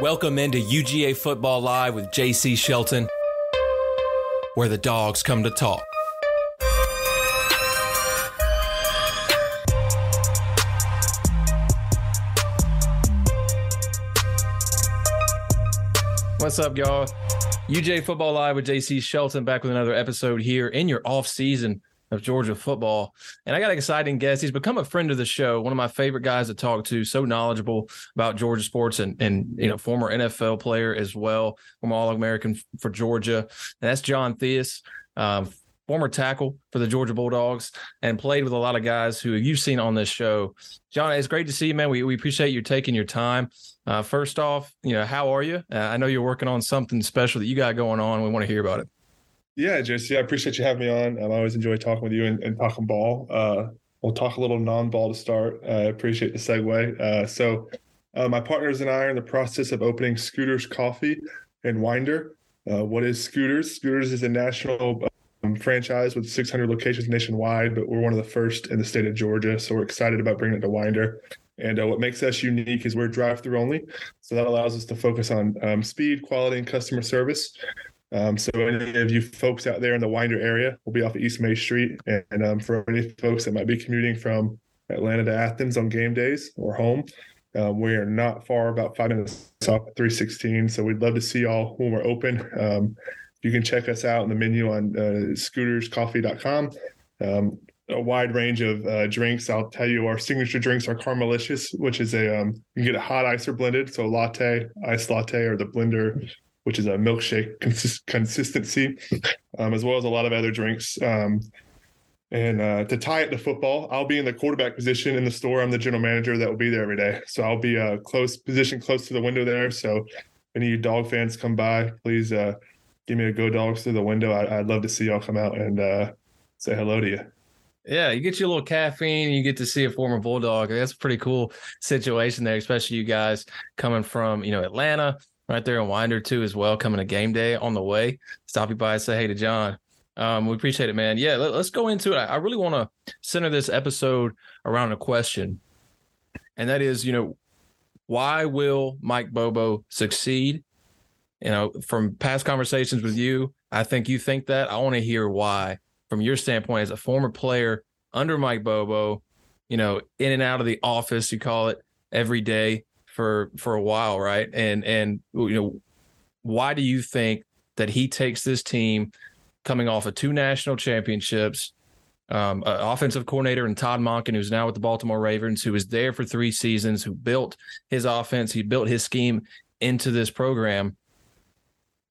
Welcome into UGA Football Live with JC Shelton, where the dogs come to talk. What's up, y'all? UGA Football Live with JC Shelton back with another episode here in your off season of Georgia football. And I got an exciting guest. He's become a friend of the show, one of my favorite guys to talk to, so knowledgeable about Georgia sports and and you know, former NFL player as well, former All-American for Georgia. And that's John Theus. Um, former tackle for the Georgia Bulldogs and played with a lot of guys who you've seen on this show. John, it's great to see you, man. We, we appreciate you taking your time. Uh, first off, you know, how are you? Uh, I know you're working on something special that you got going on. We want to hear about it. Yeah, JC, I appreciate you having me on. I always enjoy talking with you and, and talking ball. Uh, we'll talk a little non-ball to start. I appreciate the segue. Uh, so, uh, my partners and I are in the process of opening Scooters Coffee and Winder. Uh, what is Scooters? Scooters is a national um, franchise with 600 locations nationwide, but we're one of the first in the state of Georgia. So we're excited about bringing it to Winder. And uh, what makes us unique is we're drive-through only, so that allows us to focus on um, speed, quality, and customer service. Um, so any of you folks out there in the Winder area, we'll be off of East May Street, and, and um, for any folks that might be commuting from Atlanta to Athens on game days or home, um, we are not far, about five minutes off 316. So we'd love to see y'all when we're open. Um, you can check us out in the menu on uh, scooterscoffee.com. Um, a wide range of uh, drinks. I'll tell you, our signature drinks are Caramelicious, which is a um, you can get a hot ice or blended, so a latte, iced latte, or the blender, which is a milkshake consist- consistency, um, as well as a lot of other drinks. Um, and uh, to tie it to football, I'll be in the quarterback position in the store. I'm the general manager that will be there every day, so I'll be a uh, close position close to the window there. So, any you dog fans come by, please uh, give me a go dogs through the window. I, would love to see y'all come out and uh, say hello to you. Yeah, you get your little caffeine, you get to see a former Bulldog. That's a pretty cool situation there, especially you guys coming from, you know, Atlanta, right there in Winder too as well, coming to game day on the way. Stop you by and say hey to John. Um, we appreciate it, man. Yeah, let, us go into it. I, I really want to center this episode around a question, and that is, you know, why will Mike Bobo succeed you know, from past conversations with you, I think you think that. I want to hear why, from your standpoint as a former player under Mike Bobo, you know, in and out of the office, you call it every day for for a while, right? And and you know, why do you think that he takes this team coming off of two national championships, um, offensive coordinator and Todd Monken, who's now with the Baltimore Ravens, who was there for three seasons, who built his offense, he built his scheme into this program.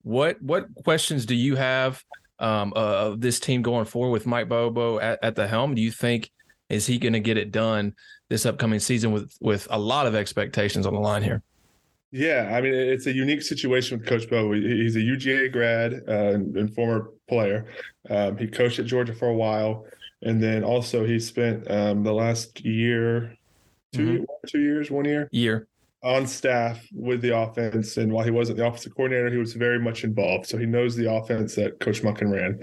What what questions do you have um, uh, of this team going forward with Mike Bobo at, at the helm? Do you think is he going to get it done this upcoming season with with a lot of expectations on the line here? Yeah, I mean it's a unique situation with Coach Bobo. He's a UGA grad uh, and former player. Um, he coached at Georgia for a while, and then also he spent um, the last year, 2 mm-hmm. two years, one year, year on staff with the offense. And while he wasn't the offensive coordinator, he was very much involved. So he knows the offense that Coach Monken ran.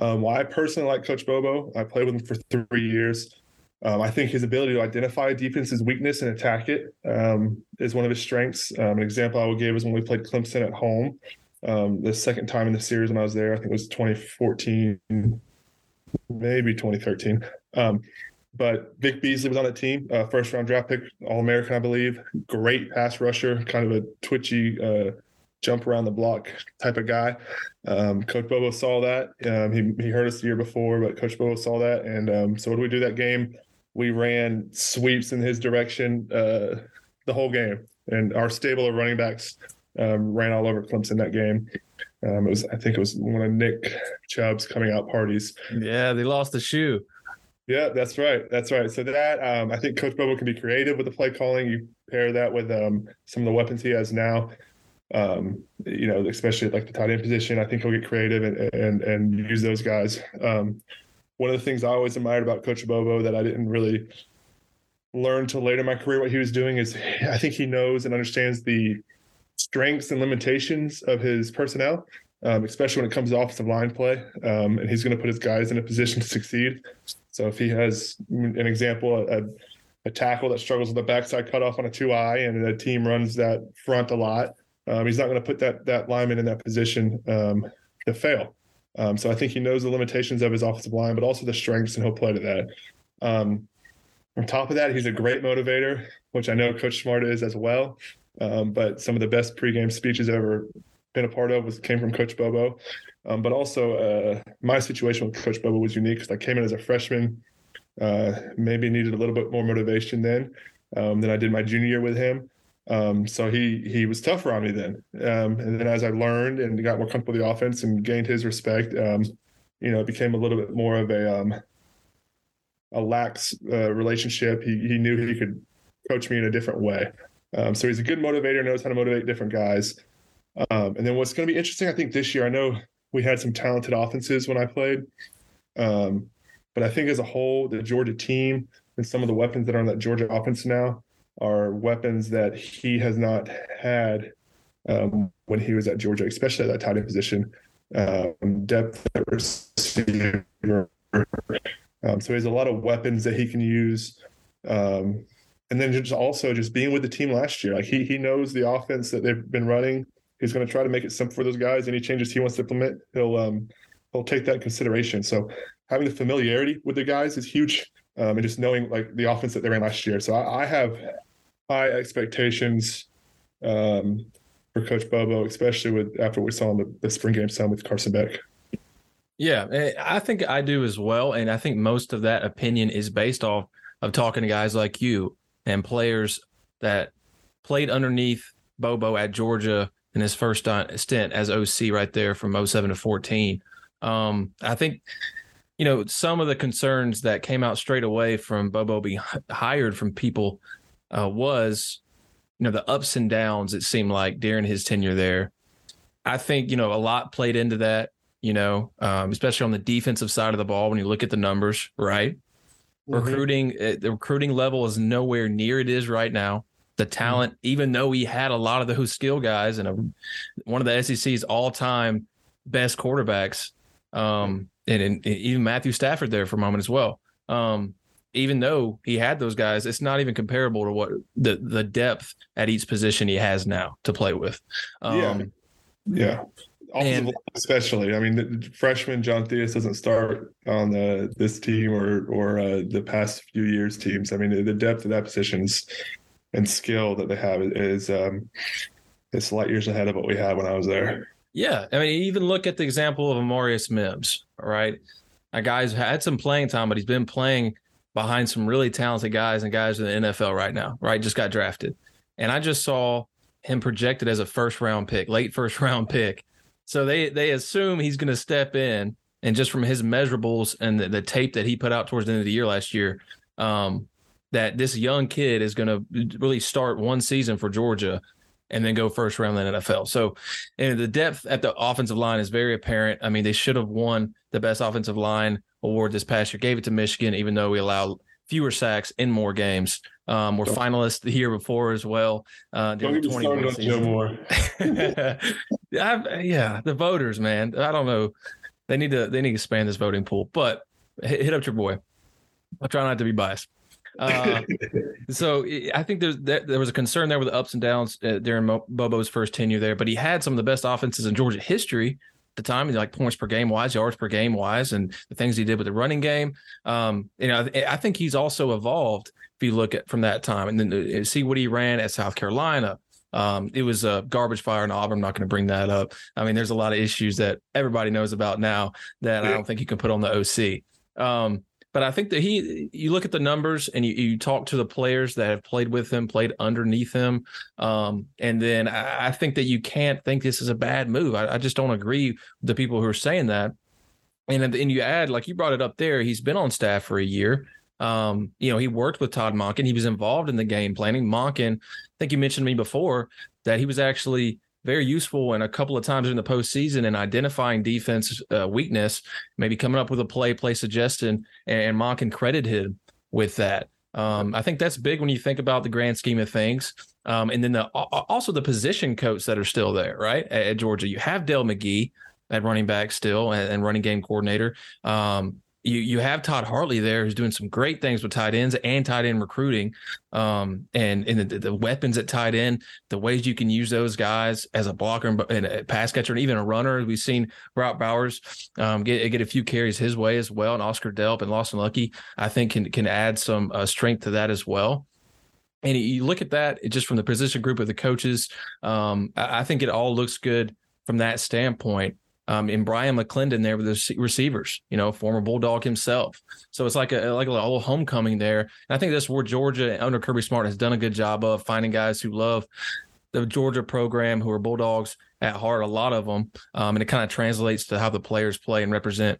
Um, I personally like Coach Bobo, I played with him for three years. Um, I think his ability to identify defense's weakness and attack it um, is one of his strengths. Um, an example I would give is when we played Clemson at home. Um, the second time in the series when I was there, I think it was 2014, maybe 2013. Um, but Vic Beasley was on the team, uh, first round draft pick, All American, I believe. Great pass rusher, kind of a twitchy, uh, jump around the block type of guy. Um, Coach Bobo saw that. Um, he, he heard us the year before, but Coach Bobo saw that. And um, so, what do we do that game? We ran sweeps in his direction uh, the whole game. And our stable of running backs um, ran all over Clemson that game. Um, it was, I think it was one of Nick Chubb's coming out parties. Yeah, they lost the shoe. Yeah, that's right. That's right. So that um, I think Coach Bobo can be creative with the play calling. You pair that with um, some of the weapons he has now. Um, you know, especially like the tight end position. I think he'll get creative and and and use those guys. Um, one of the things I always admired about Coach Bobo that I didn't really learn till later in my career what he was doing is I think he knows and understands the strengths and limitations of his personnel, um, especially when it comes to offensive line play. Um, and he's going to put his guys in a position to succeed. So if he has an example, a, a tackle that struggles with the backside cutoff on a two eye, and the team runs that front a lot. Um, he's not going to put that that lineman in that position um, to fail. Um, so I think he knows the limitations of his offensive line, but also the strengths, and he'll play to that. Um, on top of that, he's a great motivator, which I know Coach Smart is as well. Um, but some of the best pregame speeches I've ever been a part of was came from Coach Bobo. Um, but also, uh, my situation with Coach Bobo was unique because I came in as a freshman, uh, maybe needed a little bit more motivation then um, than I did my junior year with him. Um, so he he was tougher on me then. Um, and then as I learned and got more comfortable with the offense and gained his respect, um, you know, it became a little bit more of a um, a lax uh, relationship. He he knew he could coach me in a different way. Um, so he's a good motivator, knows how to motivate different guys. Um, and then what's going to be interesting, I think this year, I know we had some talented offenses when I played, um, but I think as a whole, the Georgia team and some of the weapons that are on that Georgia offense now are weapons that he has not had um, when he was at Georgia, especially at that tight end position. Um, depth at receiver. Um, so he has a lot of weapons that he can use. Um, and then just also just being with the team last year, like he he knows the offense that they've been running. He's going to try to make it simple for those guys. Any changes he wants to implement, he'll um, he'll take that consideration. So having the familiarity with the guys is huge, um, and just knowing like the offense that they ran last year. So I, I have high expectations um, for Coach Bobo, especially with after we saw in the, the spring game some with Carson Beck. Yeah, I think I do as well, and I think most of that opinion is based off of talking to guys like you and players that played underneath Bobo at Georgia in his first stint as OC right there from 07 to 14. Um, I think, you know, some of the concerns that came out straight away from Bobo being hired from people uh, was, you know, the ups and downs, it seemed like during his tenure there. I think, you know, a lot played into that, you know, um, especially on the defensive side of the ball when you look at the numbers, right? Mm-hmm. Recruiting, eh, the recruiting level is nowhere near it is right now. The mm-hmm. talent, mm-hmm. even though he had a lot of those skill guys and a, one of the SEC's all time best quarterbacks, um, and, and, even Matthew Stafford there for a moment as well. Um, even though he had those guys, it's not even comparable to what the the depth at each position he has now to play with. Um, yeah, yeah and, especially. I mean, the freshman John Theus doesn't start on the this team or or uh, the past few years teams. I mean, the depth of that positions and skill that they have is um, it's light years ahead of what we had when I was there. Yeah, I mean, even look at the example of Amarius Mims. Right, a guy's had some playing time, but he's been playing behind some really talented guys and guys in the NFL right now. Right, just got drafted, and I just saw him projected as a first round pick, late first round pick so they they assume he's going to step in, and just from his measurables and the, the, tape that he put out towards the end of the year last year, um, that this young kid is going to really start one season for Georgia and then go first round in the NFL. So, and the depth at the offensive line is very apparent. I mean, they should have won the best offensive line award this past year. Gave it to Michigan, even though we allowed fewer sacks in more games. Um, we're finalists the year before as well. Uh, Don't get started on Joe Moore. yeah, the voters, man. I don't know. They need to they need to expand this voting pool. But hit, hit up your boy. I'll try not to be biased. Uh, so I think there's there, there, was a concern there with the ups and downs uh, during Mo, Bobo's first tenure there, but he had some of the best offenses in Georgia history at the time, like points per game wise, yards per game wise, and the things he did with the running game. Um, you know, I think he's also evolved if you look at from that time and then uh, see what he ran at South Carolina. Um, it was a garbage fire in Auburn. I'm not going to bring that up. I mean, there's a lot of issues that everybody knows about now that I don't think you can put on the OC. Um, but I think that he, you look at the numbers and you, you talk to the players that have played with him, played underneath him. Um, and then I, I, think that you can't think this is a bad move. I, I just don't agree with the people who are saying that. And then you add, like you brought it up there, he's been on staff for a year. Um, you know, he worked with Todd Monken. He was involved in the game planning. Monken, I think you mentioned me before that he was actually very useful and a couple of times in the postseason in identifying defense uh, weakness, maybe coming up with a play, play suggestion, and, Monken credited him with that. Um, I think that's big when you think about the grand scheme of things. Um, and then the also the position coach that are still there, right? At, at Georgia, you have Dell McGee at running back still and, and running game coordinator. Um, you you have Todd Hartley there who's doing some great things with tight ends and tight end recruiting, um, and and the, the, weapons at tight end, the ways you can use those guys as a blocker and, a pass catcher and even a runner. We've seen Brock Bowers um, get get a few carries his way as well, and Oscar Delp and Lawson Luckie I think can can add some uh, strength to that as well. And you look at that just from the position group of the coaches. Um, I, I think it all looks good from that standpoint um, and Bryan McClendon there with the receivers, you know, former Bulldog himself. So it's like a like a little homecoming there. And I think that's where Georgia under Kirby Smart has done a good job of finding guys who love the Georgia program, who are Bulldogs at heart, a lot of them, um, and it kind of translates to how the players play and represent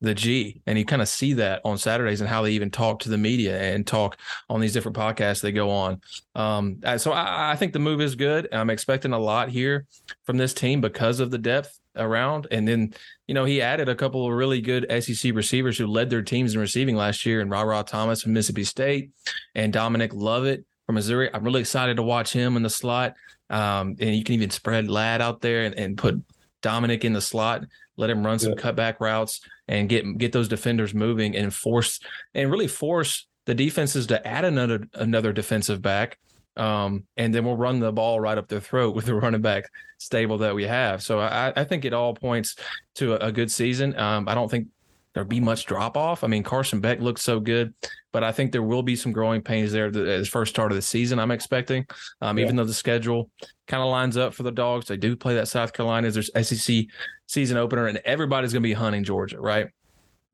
the G. And you kind of see that on Saturdays and how they even talk to the media and talk on these different podcasts they go on. Um, so I, I think the move is good. I'm expecting a lot here from this team because of the depth around. And then, you know, he added a couple of really good SEC receivers who led their teams in receiving last year, and Rara Thomas from Mississippi State and Dominick Lovett from Missouri. I'm really excited to watch him in the slot. Um, and you can even spread Ladd out there and, and put Dominick in the slot, let him run some yeah. cutback routes and get get those defenders moving and force and really force the defenses to add another another defensive back um, and then we'll run the ball right up their throat with the running back stable that we have. So I, I think it all points to a, a good season. Um, I don't think there'll be much drop off. I mean, Carson Beck looks so good, but I think there will be some growing pains there at the first start of the season. I'm expecting, um, yeah. even though the schedule kind of lines up for the dogs. They do play that South Carolina. There's SEC season opener, and everybody's going to be hunting Georgia, right?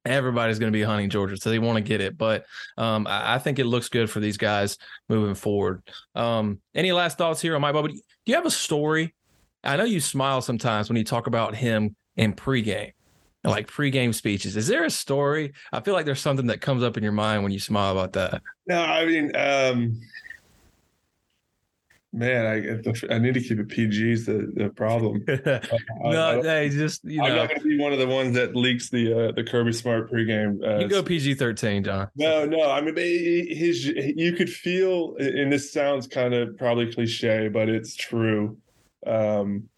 Everybody's going to be hunting Georgia, so they want to get it. But um, I, I, think it looks good for these guys moving forward. Um, any last thoughts here on Mike Bobo? Do you have a story? I know you smile sometimes when you talk about him in pregame, like pregame speeches. Is there a story? I feel like there's something that comes up in your mind when you smile about that. No, I mean, um, Man, I I need to keep it PG is the, the problem. no, I, I just you know, I'm not going to be one of the ones that leaks the uh, the Kirby Smart pregame. Uh, you go PG thirteen, John. No, no. I mean, his you could feel, and this sounds kind of probably cliche, but it's true. Um,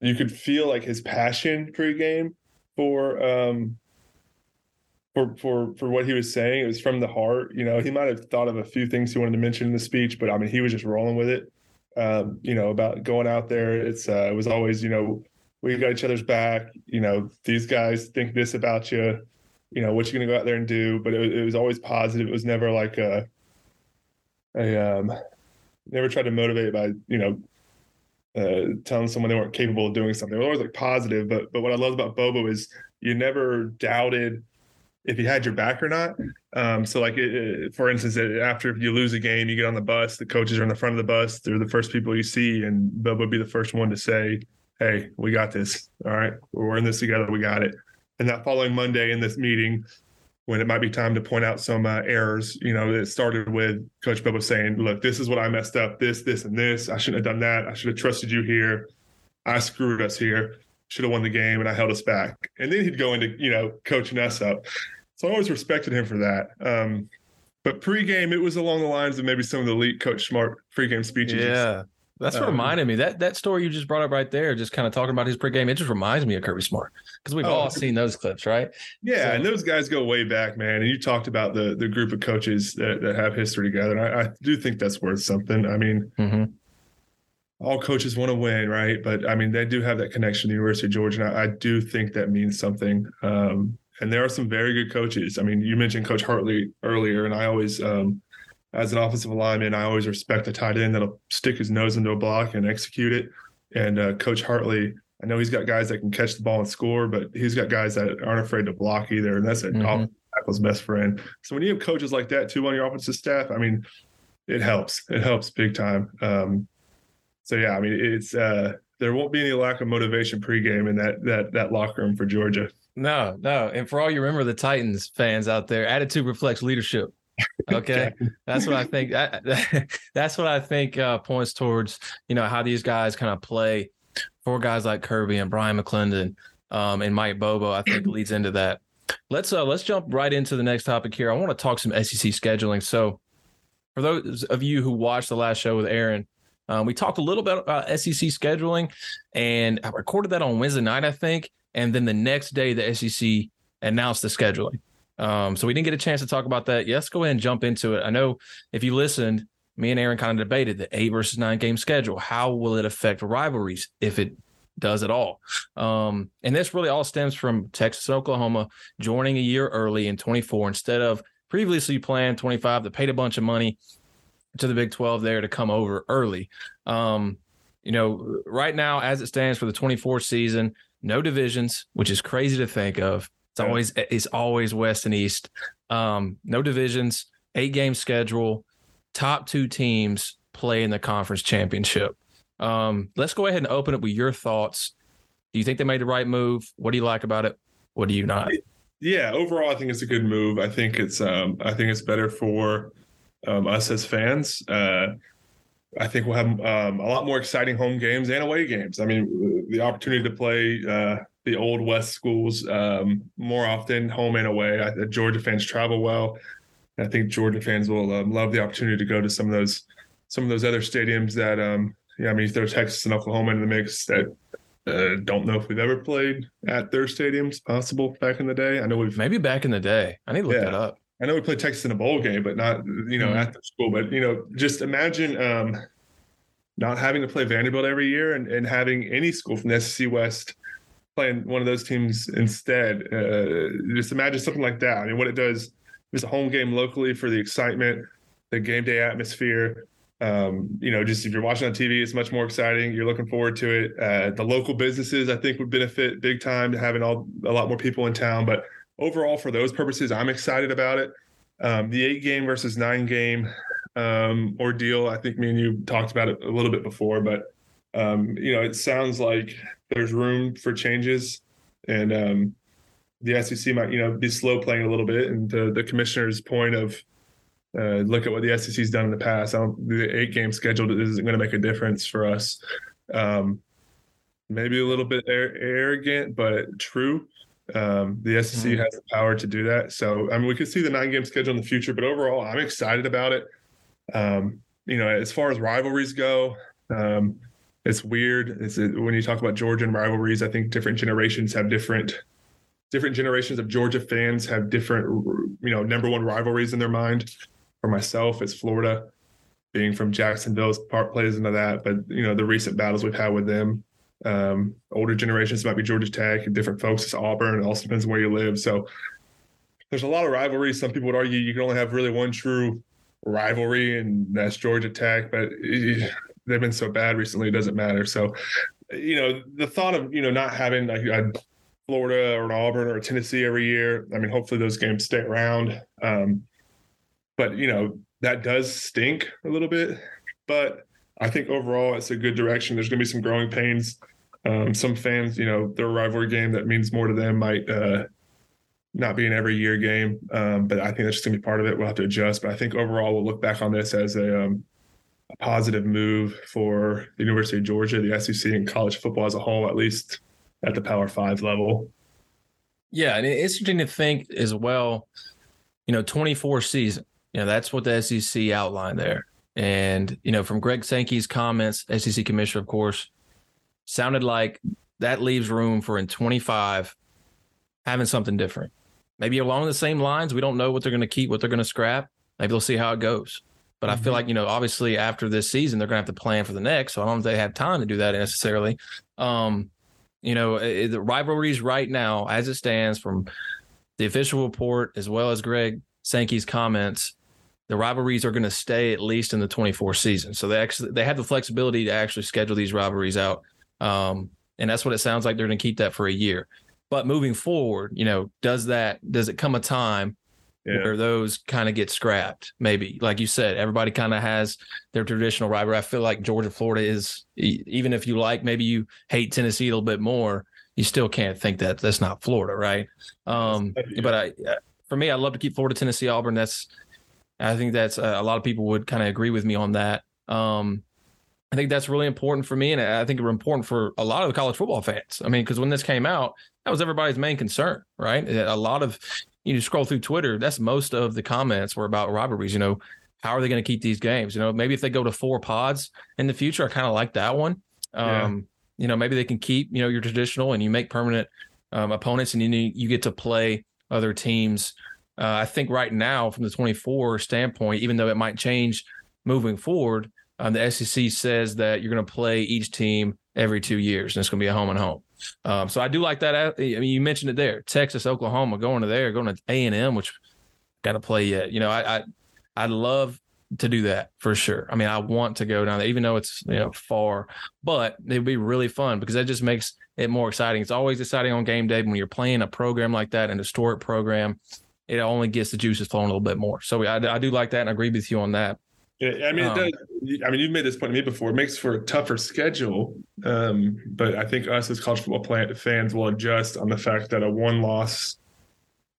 you could feel like his passion pregame for um for for for what he was saying. It was from the heart. You know, he might have thought of a few things he wanted to mention in the speech, but I mean, he was just rolling with it um, you know, about going out there. It's uh, it was always, you know, we got each other's back. You know, these guys think this about you. You know, what you are gonna go out there and do. But it, it was always positive. It was never like a, a um, never tried to motivate by you know uh, telling someone they weren't capable of doing something. It was always like positive. But but what I love about Bobo is you never doubted if he had your back or not. Um, so, like, it, it, for instance, after you lose a game, you get on the bus, the coaches are in the front of the bus. They're the first people you see, and Bobo would be the first one to say, Hey, we got this. All right. We're in this together. We got it. And that following Monday in this meeting, when it might be time to point out some uh, errors, you know, it started with Coach Bobo saying, Look, this is what I messed up this, this, and this. I shouldn't have done that. I should have trusted you here. I screwed us here should have won the game and I held us back. And then he'd go into, you know, coaching us up. So I always respected him for that. Um, but pregame, it was along the lines of maybe some of the elite Coach Smart pregame speeches. Yeah. That's what um, reminded me. That that story you just brought up right there, just kind of talking about his pregame, it just reminds me of Kirby Smart because we've oh, all seen those clips, right? Yeah, so, and those guys go way back, man. And you talked about the the group of coaches that, that have history together, and I, I do think that's worth something. I mean, mm-hmm all coaches want to win, right? But I mean, they do have that connection to the University of Georgia. And I, I do think that means something. Um, and there are some very good coaches. I mean, you mentioned Coach Hartley earlier, and I always, um, as an offensive lineman, I always respect a tight end that'll stick his nose into a block and execute it. And uh, Coach Hartley, I know he's got guys that can catch the ball and score, but he's got guys that aren't afraid to block either. And that's a mm-hmm. tackle's best friend. So when you have coaches like that too on your offensive staff, I mean, it helps. It helps big time. Um, so yeah, I mean, it's uh, there won't be any lack of motivation pregame in that that that locker room for Georgia. No, no, and for all you remember, the Titans fans out there, attitude reflects leadership. Okay, that's what I think. that's what I think uh, points towards you know how these guys kind of play for guys like Kirby and Bryan McClendon um, and Mike Bobo. I think leads into that. Let's uh, let's jump right into the next topic here. I want to talk some SEC scheduling. So, for those of you who watched the last show with Aaron, um, we talked a little bit about SEC scheduling, and I recorded that on Wednesday night, I think. And then the next day, the SEC announced the scheduling. Um, so we didn't get a chance to talk about that. Yes, go ahead and jump into it. I know if you listened, me and Aaron kind of debated the eight versus nine game schedule. How will it affect rivalries if it does at all? Um, and this really all stems from Texas and Oklahoma joining a year early in 24 instead of previously planned 25 that paid a bunch of money to the Big 12 there to come over early. Um, you know, right now, as it stands for the 24 season, no divisions, which is crazy to think of. It's always it's always West and East. Um, no divisions, eight game schedule top two teams play in the conference championship. Um, let's go ahead and open it with your thoughts. Do you think they made the right move? What do you like about it? What do you not? Yeah, overall, I think it's a good move. I think it's um, I think it's better for um, us as fans. Uh, I think we'll have um, a lot more exciting home games and away games. I mean, the opportunity to play uh, the old West schools um, more often, home and away. I, Georgia fans travel well. I think Georgia fans will um, love the opportunity to go to some of those some of those other stadiums that um yeah I mean there's Texas and Oklahoma in the mix that uh, don't know if we've ever played at their stadiums possible back in the day. I know we've maybe back in the day. I need to look yeah, that up. I know we played Texas in a bowl game, but not you know mm-hmm. at the school. But you know, just imagine um, not having to play Vanderbilt every year and, and having any school from the SEC West playing one of those teams instead. Uh, just imagine something like that. I mean, what it does it's a home game locally for the excitement, the game day atmosphere. Um, you know, just if you're watching on TV, it's much more exciting. You're looking forward to it. Uh, the local businesses, I think, would benefit big time to having all a lot more people in town. But overall, for those purposes, I'm excited about it. Um, the eight game versus nine game um, ordeal. I think me and you talked about it a little bit before, but um, you know, it sounds like there's room for changes, and um, the SEC might, you know, be slow playing a little bit. And the, the commissioner's point of uh, look at what the SEC's done in the past. The eight game schedule isn't going to make a difference for us. Um, maybe a little bit arrogant, but true. Um, the SEC mm-hmm. has the power to do that. So, I mean, we could see the nine game schedule in the future, but overall, I'm excited about it. Um, you know, as far as rivalries go, um, it's weird. It's, when you talk about Georgian rivalries, I think different generations have different different generations of Georgia fans have different, you know, number one rivalries in their mind. For myself, it's Florida. Being from Jacksonville part plays into that, but you know the recent battles we've had with them. Um, older generations might be Georgia Tech, and different folks it's Auburn. It also depends on where you live. So there's a lot of rivalries. Some people would argue you can only have really one true rivalry, and that's Georgia Tech. But they've been so bad recently, it doesn't matter. So you know the thought of you know not having like a Florida or an Auburn or a Tennessee every year. I mean, hopefully those games stay around. Um, but you know that does stink a little bit. But I think overall it's a good direction. There's going to be some growing pains. Um, some fans, you know, their rivalry game that means more to them might uh, not be an every year game. Um, but I think that's just going to be part of it. We'll have to adjust. But I think overall we'll look back on this as a, um, a positive move for the University of Georgia, the SEC, and college football as a whole, at least at the Power Five level. Yeah, and it's interesting to think as well. You know, 24 season. You know, that's what the SEC outlined there. And you know, from Greg Sankey's comments, SEC commissioner, of course, sounded like that leaves room for in 25 having something different. Maybe along the same lines. We don't know what they're going to keep, what they're going to scrap. Maybe they'll see how it goes. But mm-hmm. I feel mm-hmm. like, you know, obviously after this season, they're going to have to plan for the next. So I don't know if they have time to do that necessarily. Um, you know, the rivalries right now, as it stands, from the official report as well as Greg Sankey's comments, the rivalries are going to stay at least in the 24 season. So they actually they have the flexibility to actually schedule these rivalries out, um, and that's what it sounds like they're going to keep that for a year. But moving forward, you know, does that does it come a time yeah. where those kind of get scrapped. Maybe, like you said, everybody kind of has their traditional rivalry. I feel like Georgia, Florida is even if you like, maybe you hate Tennessee a little bit more, you still can't think that that's not Florida, right? Um, but I, uh, for me, I love to keep Florida, Tennessee, Auburn. That's, I think that's uh, a lot of people would kind of agree with me on that. Um, I think that's really important for me, and I think it's important for a lot of the college football fans. I mean, because when this came out, that was everybody's main concern, right? A lot of you know, scroll through Twitter, that's most of the comments were about robberies. You know, how are they going to keep these games? You know, maybe if they go to four pods in the future, I kind of like that one. Um, yeah. You know, maybe they can keep you know your traditional and you make permanent um, opponents, and you you get to play other teams uh, I think right now, from the 24 standpoint, even though it might change moving forward, um, the SEC says that you're going to play each team every two years, and it's going to be a home and home. Um, so I do like that. I mean, you mentioned it there: Texas, Oklahoma, going to there, going to A and M, which got to play yet. You know, I, I I'd love to do that for sure. I mean, I want to go down there, even though it's you know far, but it'd be really fun because that just makes it more exciting. It's always exciting on game day when you're playing a program like that, an historic program. It only gets the juices flowing a little bit more. So I, I do like that, and I agree with you on that. Yeah, I mean, um, it does. I mean, you've made this point to me before. It makes for a tougher schedule, um, but I think us as college football plant fans will adjust on the fact that a one loss,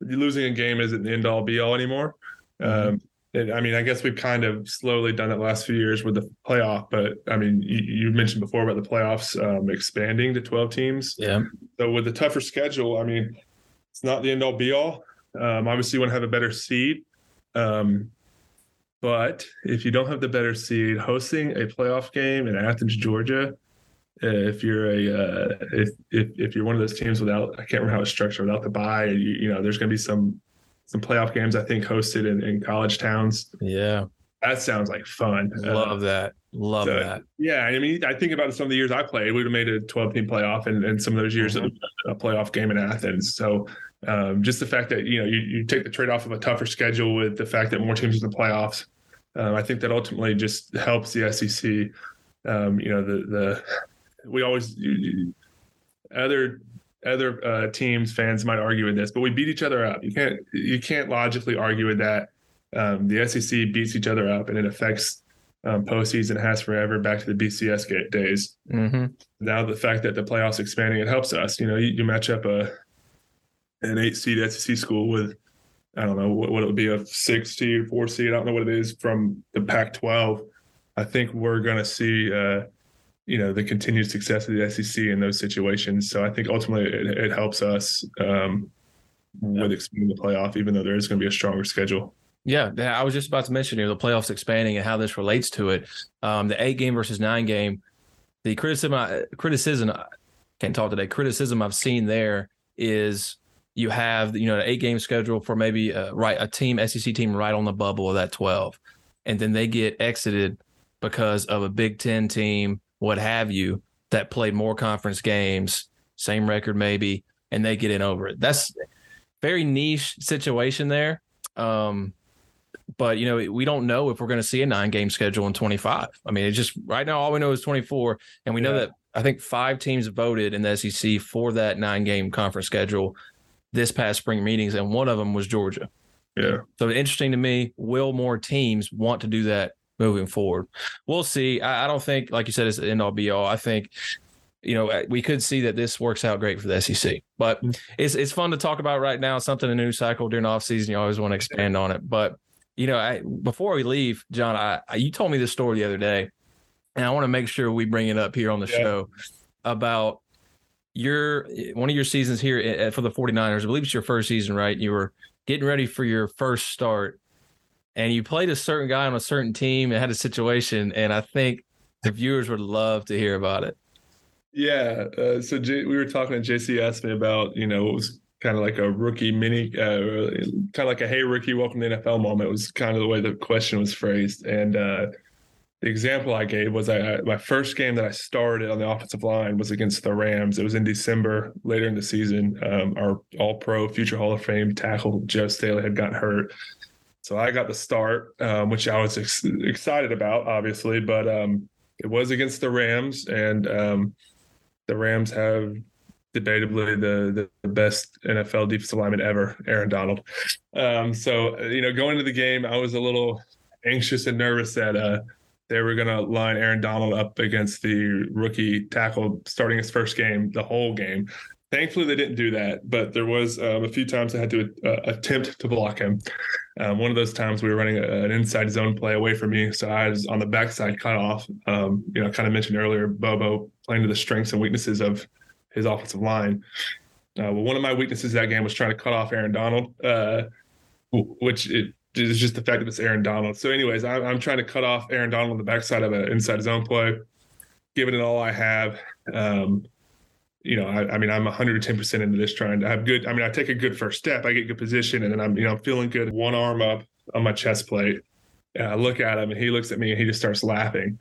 losing a game isn't the end all be all anymore. Mm-hmm. Um, it, I mean, I guess we've kind of slowly done it the last few years with the playoff, but I mean, you, you mentioned before about the playoffs um, expanding to 12 teams. Yeah. So with the tougher schedule, I mean, it's not the end all be all. Um, obviously, you want to have a better seed. Um, but if you don't have the better seed, hosting a playoff game in Athens, Georgia, if you're a uh, if, if if you're one of those teams without I can't remember how it's structured without the buy, you, you know, there's going to be some some playoff games I think hosted in, in college towns. Yeah. That sounds like fun. Love uh, that. Love so, that. Yeah. I mean, I think about some of the years I played, we would have made a 12 team playoff and, and some of those years mm-hmm. a playoff game in Athens. So um, just the fact that, you know, you, you take the trade off of a tougher schedule with the fact that more teams in the playoffs. Um, I think that ultimately just helps the SEC. Um, you know, the, the, we always, other other uh, teams fans might argue with this, but we beat each other up. You can't you can't logically argue with that. Um, the SEC beats each other up, and it affects um, postseason. Has forever back to the BCS days. Mm-hmm. Now the fact that the playoffs expanding, it helps us. You know, you, you match up a an eight seed SEC school with I don't know what, what it would be a six seed, four seed. I don't know what it is from the Pac-12. I think we're going to see. Uh, you know the continued success of the SEC in those situations. So I think ultimately it, it helps us um, with expanding the playoff, even though there is going to be a stronger schedule. Yeah, I was just about to mention here the playoffs expanding and how this relates to it. Um, the eight game versus nine game, the criticism, criticism, can't talk today. Criticism I've seen there is you have you know an eight game schedule for maybe a, uh, right a team SEC team right on the bubble of that twelve, and then they get exited because of a Big Ten team what have you, that played more conference games, same record maybe, and they get in over it. That's very niche situation there. Um, but you know, we don't know if we're going to see a nine game schedule in 25. I mean, it's just right now all we know is 24, and we yeah. know that I think five teams voted in the SEC for that nine game conference schedule this past spring meetings, and one of them was Georgia. Yeah. So interesting to me. Will more teams want to do that moving forward. We'll see. I, I don't think, like you said, it's the end all be all. I think you know, we could see that this works out great for the SEC. But mm-hmm. it's it's fun to talk about right now. Something a new cycle during off season. You always want to expand on it. But you know, I, before we leave, John, I, I, you told me this story the other day, and I want to make sure we bring it up here on the yeah. show about your one of your seasons here for the 49ers. I believe it's your first season, right? You were getting ready for your first start and you played a certain guy on a certain team and had a situation, and I think the viewers would love to hear about it. Yeah. Uh, so J- we were talking to JC asked me about, you know, it was kind of like a rookie mini, uh, kind of like a hey rookie, welcome to NFL moment. Was kind of the way the question was phrased, and uh, the example I gave was I, my first game that I started on the offensive line was against the Rams. It was in December, later in the season. Um, our All Pro, future Hall of Fame tackle Joe Staley had gotten hurt, so I got the start, um, which I was ex- excited about, obviously, but um, it was against the Rams, and um, the Rams have debatably the, the best NFL defensive lineman ever, Aaron Donald. Um, so you know, going into the game, I was a little anxious and nervous that uh, they were going to line Aaron Donald up against the rookie tackle starting his first game, the whole game. Thankfully, they didn't do that, but there was um, a few times I had to uh, attempt to block him. Um, one of those times we were running a, an inside zone play away from me, so I was on the backside cut off. Um, you know, kind of mentioned earlier, Bobo playing to the strengths and weaknesses of his offensive line. Uh, well, one of my weaknesses that game was trying to cut off Aaron Donald, uh, which it is just the fact that it's Aaron Donald. So, anyways, I'm, I'm trying to cut off Aaron Donald on the backside of an inside zone play, giving it all I have. Um, you know, I, I mean, I'm 110% into this trying to have good. I mean, I take a good first step, I get good position, and then I'm, you know, I'm feeling good. One arm up on my chest plate. And I look at him and he looks at me and he just starts laughing.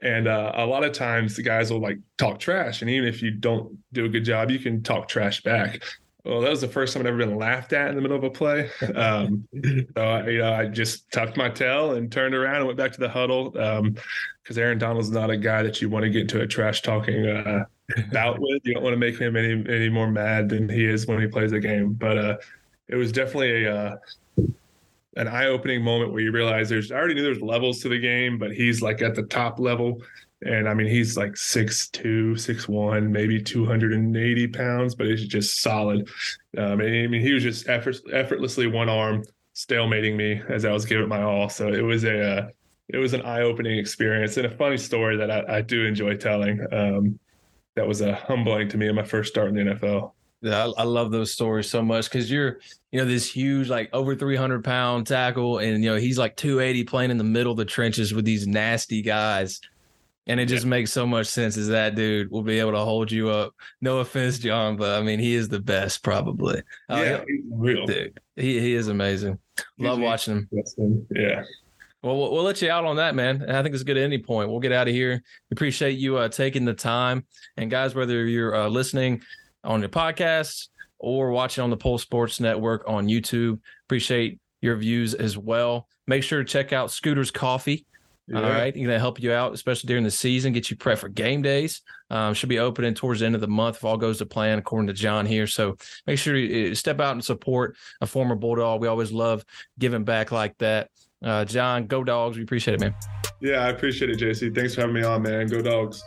And uh, a lot of times the guys will like talk trash. And even if you don't do a good job, you can talk trash back. Well, that was the first time I'd ever been laughed at in the middle of a play. Um, so I, you know, I just tucked my tail and turned around and went back to the huddle because um, Aaron Donald's not a guy that you want to get into a trash talking uh, bout with. You don't want to make him any any more mad than he is when he plays a game. But uh, it was definitely a uh, an eye-opening moment where you realize there's I already knew there's levels to the game, but he's like at the top level. And I mean, he's like six two, six one, maybe 280 pounds, but he's just solid. Um, and, I mean, he was just effort, effortlessly one arm stalemating me as I was giving my all. So it was a, uh, it was an eye-opening experience and a funny story that I, I do enjoy telling. Um, that was a uh, humbling to me in my first start in the NFL. Yeah, I, I love those stories so much because you're, you know, this huge, like over 300 pound tackle, and you know he's like 280 playing in the middle of the trenches with these nasty guys, and it just yeah. makes so much sense as that dude will be able to hold you up. No offense, John, but I mean he is the best probably. Uh, yeah, uh, real. Dude, he he is amazing. Love watching him. Yeah. Well, well, we'll let you out on that, man. And I think it's a good at any point. We'll get out of here. We appreciate you uh, taking the time. And guys, whether you're uh, listening on your podcast or watching on the Pulse Sports Network on YouTube. Appreciate your views as well. Make sure to check out Scooter's Coffee. Yeah. All right, going to help you out, especially during the season, get you prepped for game days. Um, should be opening towards the end of the month if all goes to plan, according to John here. So make sure you step out and support a former Bulldog. We always love giving back like that. Uh, John, go dogs. We appreciate it, man. Yeah, I appreciate it, JC. Thanks for having me on, man. Go dogs.